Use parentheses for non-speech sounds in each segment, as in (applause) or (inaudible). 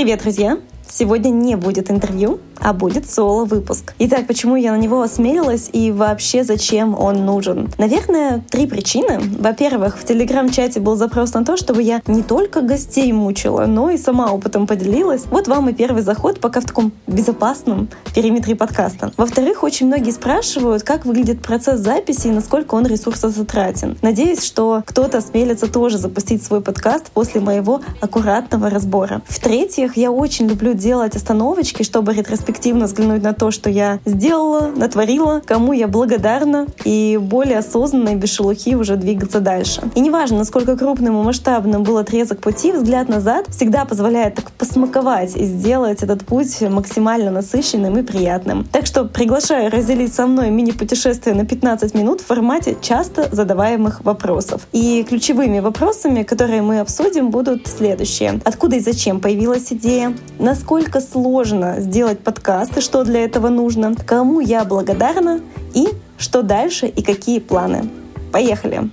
Привет, друзья! Сегодня не будет интервью, а будет соло-выпуск. Итак, почему я на него осмелилась и вообще зачем он нужен? Наверное, три причины. Во-первых, в телеграм-чате был запрос на то, чтобы я не только гостей мучила, но и сама опытом поделилась. Вот вам и первый заход, пока в таком безопасном периметре подкаста. Во-вторых, очень многие спрашивают, как выглядит процесс записи и насколько он ресурсозатратен. Надеюсь, что кто-то осмелится тоже запустить свой подкаст после моего аккуратного разбора. В-третьих, я очень люблю делать остановочки, чтобы ретроспективно взглянуть на то, что я сделала, натворила, кому я благодарна, и более осознанно и без шелухи уже двигаться дальше. И неважно, насколько крупным и масштабным был отрезок пути, взгляд назад всегда позволяет так посмаковать и сделать этот путь максимально насыщенным и приятным. Так что приглашаю разделить со мной мини-путешествие на 15 минут в формате часто задаваемых вопросов. И ключевыми вопросами, которые мы обсудим, будут следующие. Откуда и зачем появилась идея? Насколько сложно сделать подкаст и что для этого нужно, кому я благодарна и что дальше и какие планы. Поехали!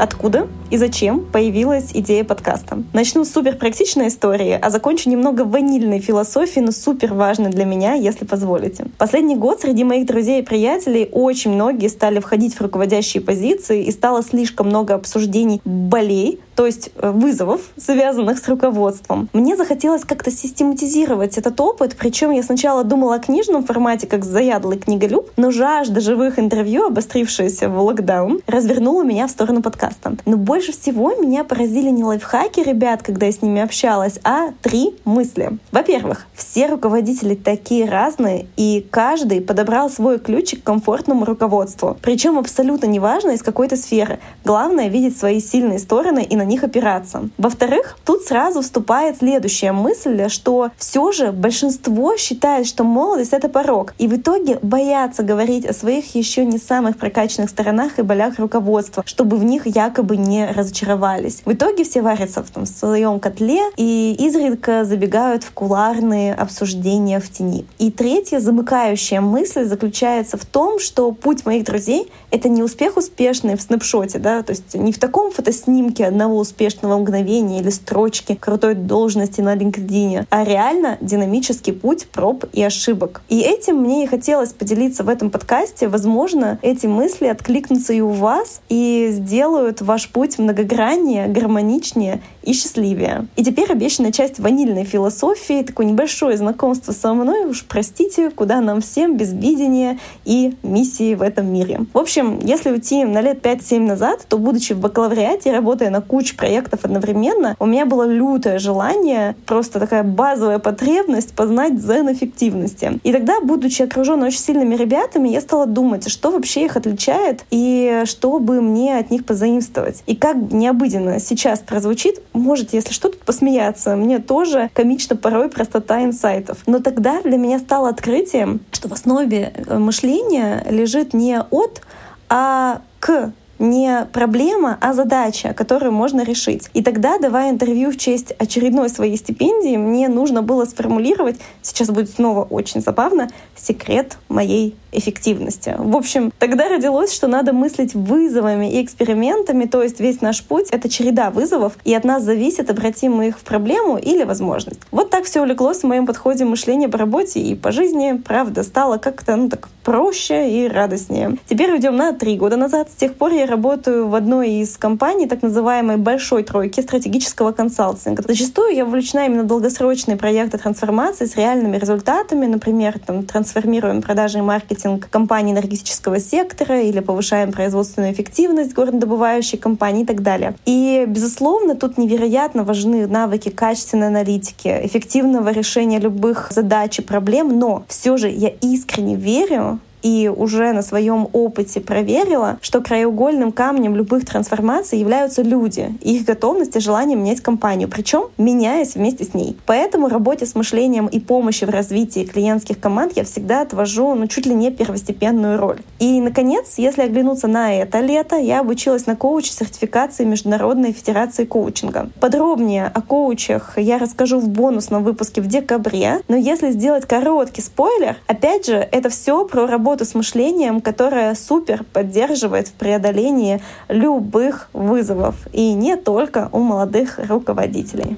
Откуда и зачем появилась идея подкаста? Начну с супер практичной истории, а закончу немного ванильной философии, но супер важной для меня, если позволите. Последний год среди моих друзей и приятелей очень многие стали входить в руководящие позиции и стало слишком много обсуждений болей, то есть э, вызовов, связанных с руководством. Мне захотелось как-то систематизировать этот опыт, причем я сначала думала о книжном формате, как заядлый книголюб, но жажда живых интервью, обострившаяся в локдаун, развернула меня в сторону подкаста. Но больше всего меня поразили не лайфхаки ребят, когда я с ними общалась, а три мысли. Во-первых, все руководители такие разные, и каждый подобрал свой ключик к комфортному руководству. Причем абсолютно неважно из какой-то сферы. Главное — видеть свои сильные стороны и на них опираться. Во-вторых, тут сразу вступает следующая мысль, что все же большинство считает, что молодость — это порог. И в итоге боятся говорить о своих еще не самых прокачанных сторонах и болях руководства, чтобы в них якобы не разочаровались. В итоге все варятся в, том, в своем котле и изредка забегают в куларные обсуждения в тени. И третья замыкающая мысль заключается в том, что путь моих друзей — это не успех успешный в снапшоте, да, то есть не в таком фотоснимке одного успешного мгновения или строчки крутой должности на LinkedIn, а реально динамический путь проб и ошибок. И этим мне и хотелось поделиться в этом подкасте. Возможно, эти мысли откликнутся и у вас и сделают ваш путь многограннее, гармоничнее и счастливее. И теперь обещанная часть ванильной философии, такое небольшое знакомство со мной, уж простите, куда нам всем без видения и миссии в этом мире. В общем, если уйти на лет 5-7 назад, то, будучи в бакалавриате, работая на куче проектов одновременно, у меня было лютое желание, просто такая базовая потребность познать дзен эффективности. И тогда, будучи окружена очень сильными ребятами, я стала думать, что вообще их отличает и что бы мне от них позаимствовать. И как необыденно сейчас прозвучит, может, если что, тут посмеяться. Мне тоже комично порой простота инсайтов. Но тогда для меня стало открытием, что в основе э, мышления лежит не от, а к не проблема, а задача, которую можно решить. И тогда, давая интервью в честь очередной своей стипендии, мне нужно было сформулировать, сейчас будет снова очень забавно, секрет моей эффективности. В общем, тогда родилось, что надо мыслить вызовами и экспериментами, то есть весь наш путь — это череда вызовов, и от нас зависит, обратим мы их в проблему или возможность. Вот так все улеглось в моем подходе мышления по работе и по жизни. Правда, стало как-то, ну так, проще и радостнее. Теперь уйдем на три года назад. С тех пор я работаю в одной из компаний так называемой большой тройки стратегического консалтинга. Зачастую я вовлечена именно в долгосрочные проекты трансформации с реальными результатами, например, там, трансформируем продажи и маркетинг компании энергетического сектора или повышаем производственную эффективность горнодобывающей компании и так далее. И, безусловно, тут невероятно важны навыки качественной аналитики, эффективного решения любых задач и проблем, но все же я искренне верю и уже на своем опыте проверила, что краеугольным камнем любых трансформаций являются люди, их готовность и желание менять компанию, причем меняясь вместе с ней. Поэтому работе с мышлением и помощи в развитии клиентских команд я всегда отвожу ну, чуть ли не первостепенную роль. И, наконец, если оглянуться на это лето, я обучилась на коуче сертификации Международной Федерации коучинга. Подробнее о коучах я расскажу в бонусном выпуске в декабре, но если сделать короткий спойлер, опять же, это все про работу работу с мышлением, которая супер поддерживает в преодолении любых вызовов. И не только у молодых руководителей.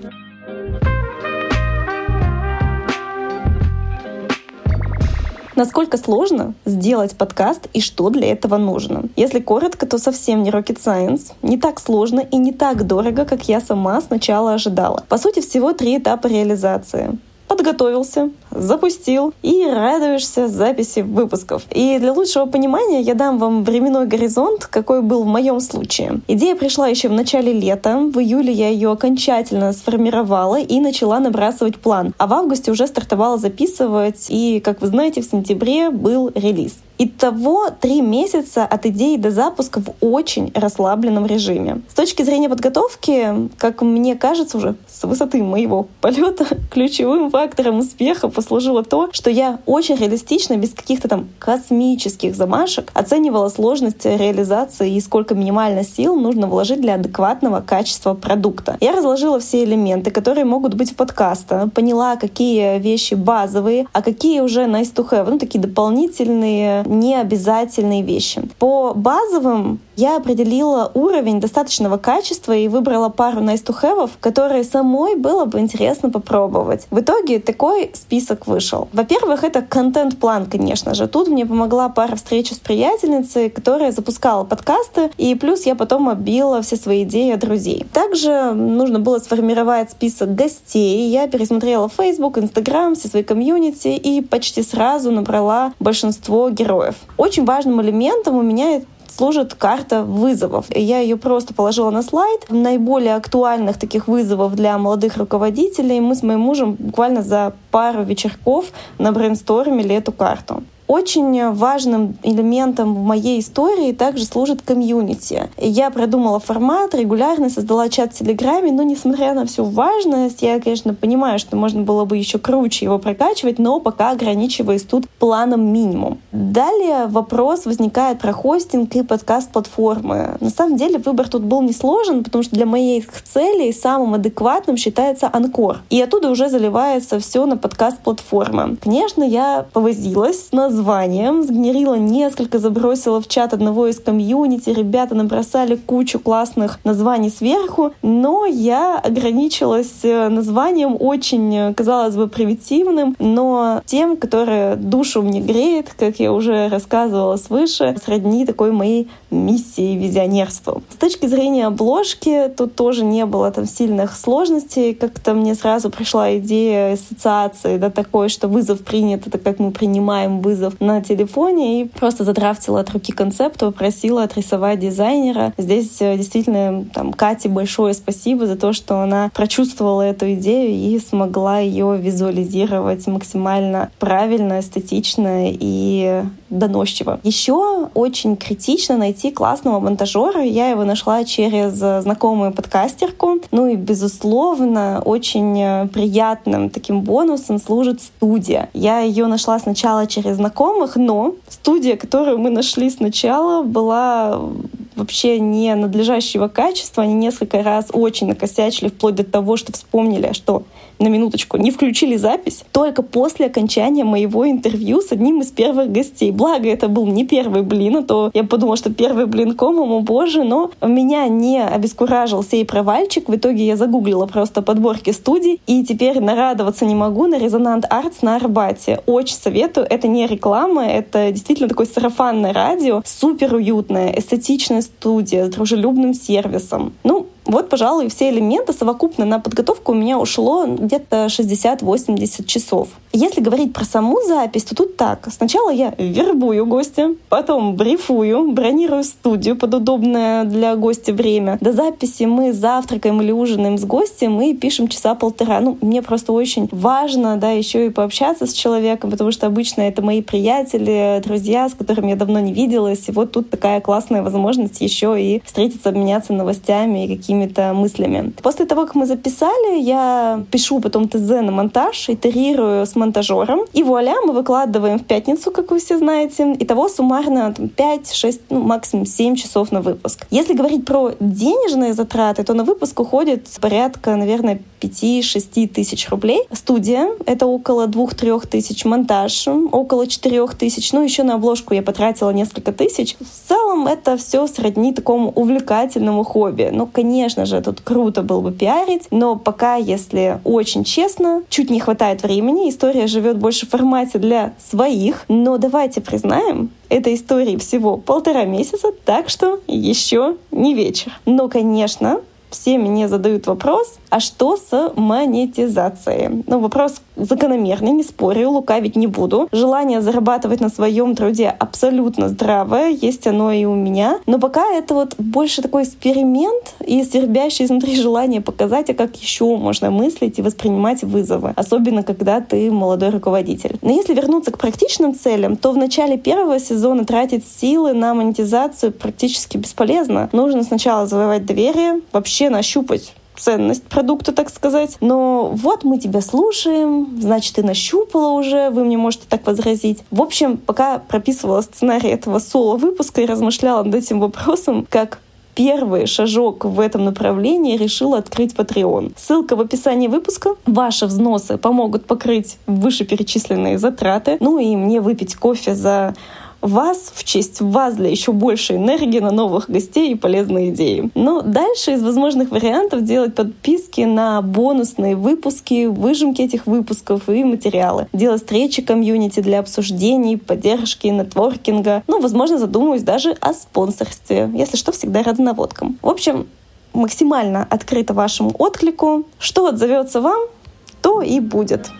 Насколько сложно сделать подкаст и что для этого нужно? Если коротко, то совсем не rocket science. Не так сложно и не так дорого, как я сама сначала ожидала. По сути, всего три этапа реализации подготовился, запустил и радуешься записи выпусков. И для лучшего понимания я дам вам временной горизонт, какой был в моем случае. Идея пришла еще в начале лета. В июле я ее окончательно сформировала и начала набрасывать план. А в августе уже стартовала записывать, и, как вы знаете, в сентябре был релиз. Итого три месяца от идеи до запуска в очень расслабленном режиме. С точки зрения подготовки, как мне кажется уже с высоты моего полета, (laughs) ключевым фактором успеха послужило то, что я очень реалистично, без каких-то там космических замашек, оценивала сложность реализации и сколько минимально сил нужно вложить для адекватного качества продукта. Я разложила все элементы, которые могут быть в подкаста, поняла, какие вещи базовые, а какие уже nice to have, ну такие дополнительные, необязательные вещи. По базовым я определила уровень достаточного качества и выбрала пару nice to have, которые самой было бы интересно попробовать. В итоге такой список вышел. Во-первых, это контент-план, конечно же. Тут мне помогла пара встреч с приятельницей, которая запускала подкасты, и плюс я потом оббила все свои идеи от друзей. Также нужно было сформировать список гостей. Я пересмотрела Facebook, Instagram, все свои комьюнити и почти сразу набрала большинство героев. Очень важным элементом у меня служит карта вызовов. Я ее просто положила на слайд. Наиболее актуальных таких вызовов для молодых руководителей мы с моим мужем буквально за пару вечерков набрейнстормили эту карту. Очень важным элементом в моей истории также служит комьюнити. Я продумала формат, регулярно создала чат в Телеграме, но несмотря на всю важность, я, конечно, понимаю, что можно было бы еще круче его прокачивать, но пока ограничиваюсь тут планом минимум. Далее вопрос возникает про хостинг и подкаст-платформы. На самом деле выбор тут был несложен, потому что для моих целей самым адекватным считается Анкор. И оттуда уже заливается все на подкаст-платформы. Конечно, я повозилась с названием названием, сгенерила несколько, забросила в чат одного из комьюнити, ребята набросали кучу классных названий сверху, но я ограничилась э, названием очень, э, казалось бы, примитивным, но тем, которое душу мне греет, как я уже рассказывала свыше, сродни такой моей миссии визионерству. С точки зрения обложки тут тоже не было там сильных сложностей, как-то мне сразу пришла идея ассоциации, да, такой, что вызов принят, это как мы принимаем вызов на телефоне и просто задрафтила от руки концепт, попросила отрисовать дизайнера. Здесь э, действительно там Кате большое спасибо за то, что она прочувствовала эту идею и смогла ее визуализировать максимально правильно, эстетично и доносчиво. Еще очень критично найти классного монтажера. Я его нашла через знакомую подкастерку. Ну и, безусловно, очень э, приятным таким бонусом служит студия. Я ее нашла сначала через знакомую знакомых, но студия, которую мы нашли сначала, была вообще не надлежащего качества. Они несколько раз очень накосячили, вплоть до того, что вспомнили, что на минуточку, не включили запись только после окончания моего интервью с одним из первых гостей. Благо, это был не первый блин, а то я подумала, что первый блин комом, о боже, но меня не обескуражил сей провальчик. В итоге я загуглила просто подборки студий, и теперь нарадоваться не могу на Резонант Артс на Арбате. Очень советую. Это не реклама, это действительно такое сарафанное радио, супер уютное, эстетичная студия с дружелюбным сервисом. Ну, вот, пожалуй, все элементы совокупно на подготовку у меня ушло где-то 60-80 часов. Если говорить про саму запись, то тут так. Сначала я вербую гостя, потом брифую, бронирую студию под удобное для гостя время. До записи мы завтракаем или ужинаем с гостем и пишем часа полтора. Ну, мне просто очень важно, да, еще и пообщаться с человеком, потому что обычно это мои приятели, друзья, с которыми я давно не виделась. И вот тут такая классная возможность еще и встретиться, обменяться новостями и какие какими-то мыслями. После того, как мы записали, я пишу потом ТЗ на монтаж, итерирую с монтажером, и вуаля, мы выкладываем в пятницу, как вы все знаете. Итого суммарно 5-6, ну, максимум 7 часов на выпуск. Если говорить про денежные затраты, то на выпуск уходит порядка, наверное, 5-6 тысяч рублей. Студия — это около 2-3 тысяч. Монтаж — около 4 тысяч. Ну, еще на обложку я потратила несколько тысяч. В целом это все сродни такому увлекательному хобби. Ну, конечно же, тут круто было бы пиарить, но пока, если очень честно, чуть не хватает времени. История живет больше в формате для своих. Но давайте признаем, этой истории всего полтора месяца, так что еще не вечер. Но, конечно, все мне задают вопрос, а что с монетизацией? Ну, вопрос закономерный, не спорю, лукавить не буду. Желание зарабатывать на своем труде абсолютно здравое, есть оно и у меня. Но пока это вот больше такой эксперимент и свербящее изнутри желание показать, а как еще можно мыслить и воспринимать вызовы, особенно когда ты молодой руководитель. Но если вернуться к практичным целям, то в начале первого сезона тратить силы на монетизацию практически бесполезно. Нужно сначала завоевать доверие, вообще нащупать ценность продукта, так сказать. Но вот мы тебя слушаем, значит, ты нащупала уже, вы мне можете так возразить. В общем, пока прописывала сценарий этого соло-выпуска и размышляла над этим вопросом, как первый шажок в этом направлении решила открыть Patreon. Ссылка в описании выпуска. Ваши взносы помогут покрыть вышеперечисленные затраты. Ну и мне выпить кофе за вас в честь вас для еще большей энергии на новых гостей и полезные идеи. Но дальше из возможных вариантов делать подписки на бонусные выпуски, выжимки этих выпусков и материалы. Делать встречи комьюнити для обсуждений, поддержки, нетворкинга. Ну, возможно, задумываюсь даже о спонсорстве. Если что, всегда рада наводкам. В общем, максимально открыто вашему отклику. Что отзовется вам, то и будет.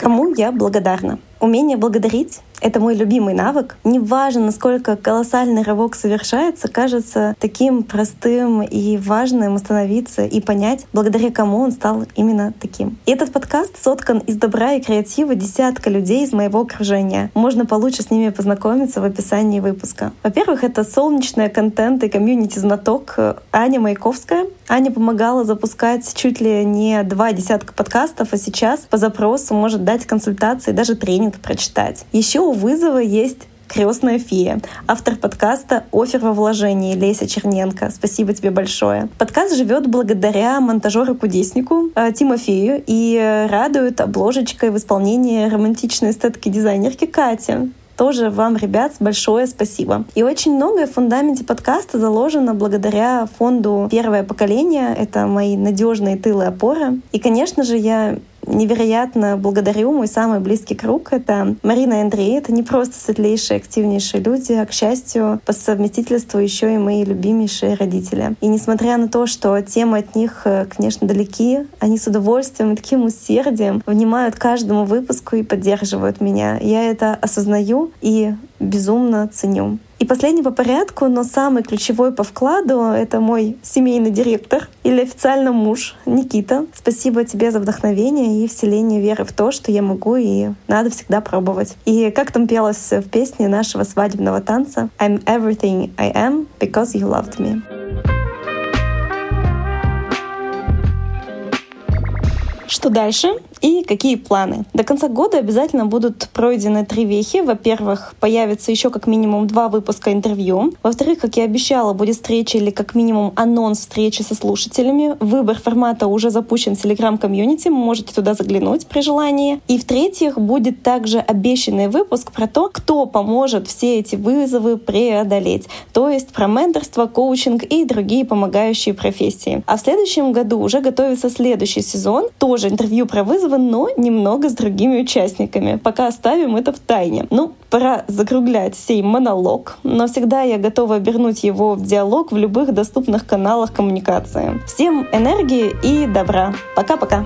Кому я благодарна? Умение благодарить это мой любимый навык. Неважно, насколько колоссальный рывок совершается, кажется таким простым и важным остановиться и понять, благодаря кому он стал именно таким. И этот подкаст соткан из добра и креатива десятка людей из моего окружения. Можно получше с ними познакомиться в описании выпуска. Во-первых, это солнечная контент и комьюнити-знаток Аня Маяковская. Аня помогала запускать чуть ли не два десятка подкастов, а сейчас по запросу может дать консультации, даже тренинг прочитать. Еще у вызова есть крестная фея, автор подкаста «Офер во вложении» Леся Черненко. Спасибо тебе большое. Подкаст живет благодаря монтажеру-кудеснику э, Тимофею и радует обложечкой в исполнении романтичной эстетки дизайнерки Кати тоже вам, ребят, большое спасибо. И очень многое в фундаменте подкаста заложено благодаря фонду «Первое поколение». Это мои надежные тылы опоры. И, конечно же, я невероятно благодарю мой самый близкий круг. Это Марина и Андрей. Это не просто светлейшие, активнейшие люди, а, к счастью, по совместительству еще и мои любимейшие родители. И несмотря на то, что темы от них, э, конечно, далеки, они с удовольствием и таким усердием внимают каждому выпуску и поддерживают меня. Я это осознаю и безумно ценю. И последний по порядку, но самый ключевой по вкладу — это мой семейный директор или официально муж Никита. Спасибо тебе за вдохновение и вселение веры в то, что я могу и надо всегда пробовать. И как там пелось в песне нашего свадебного танца «I'm everything I am because you loved me». Что дальше? И какие планы? До конца года обязательно будут пройдены три вехи. Во-первых, появится еще как минимум два выпуска интервью. Во-вторых, как я обещала, будет встреча или как минимум анонс встречи со слушателями. Выбор формата уже запущен в Telegram-комьюнити, можете туда заглянуть при желании. И в-третьих, будет также обещанный выпуск про то, кто поможет все эти вызовы преодолеть. То есть про менторство, коучинг и другие помогающие профессии. А в следующем году уже готовится следующий сезон, тоже интервью про вызовы, но немного с другими участниками. Пока оставим это в тайне. Ну, пора закруглять сей монолог, но всегда я готова обернуть его в диалог в любых доступных каналах коммуникации. Всем энергии и добра. Пока-пока.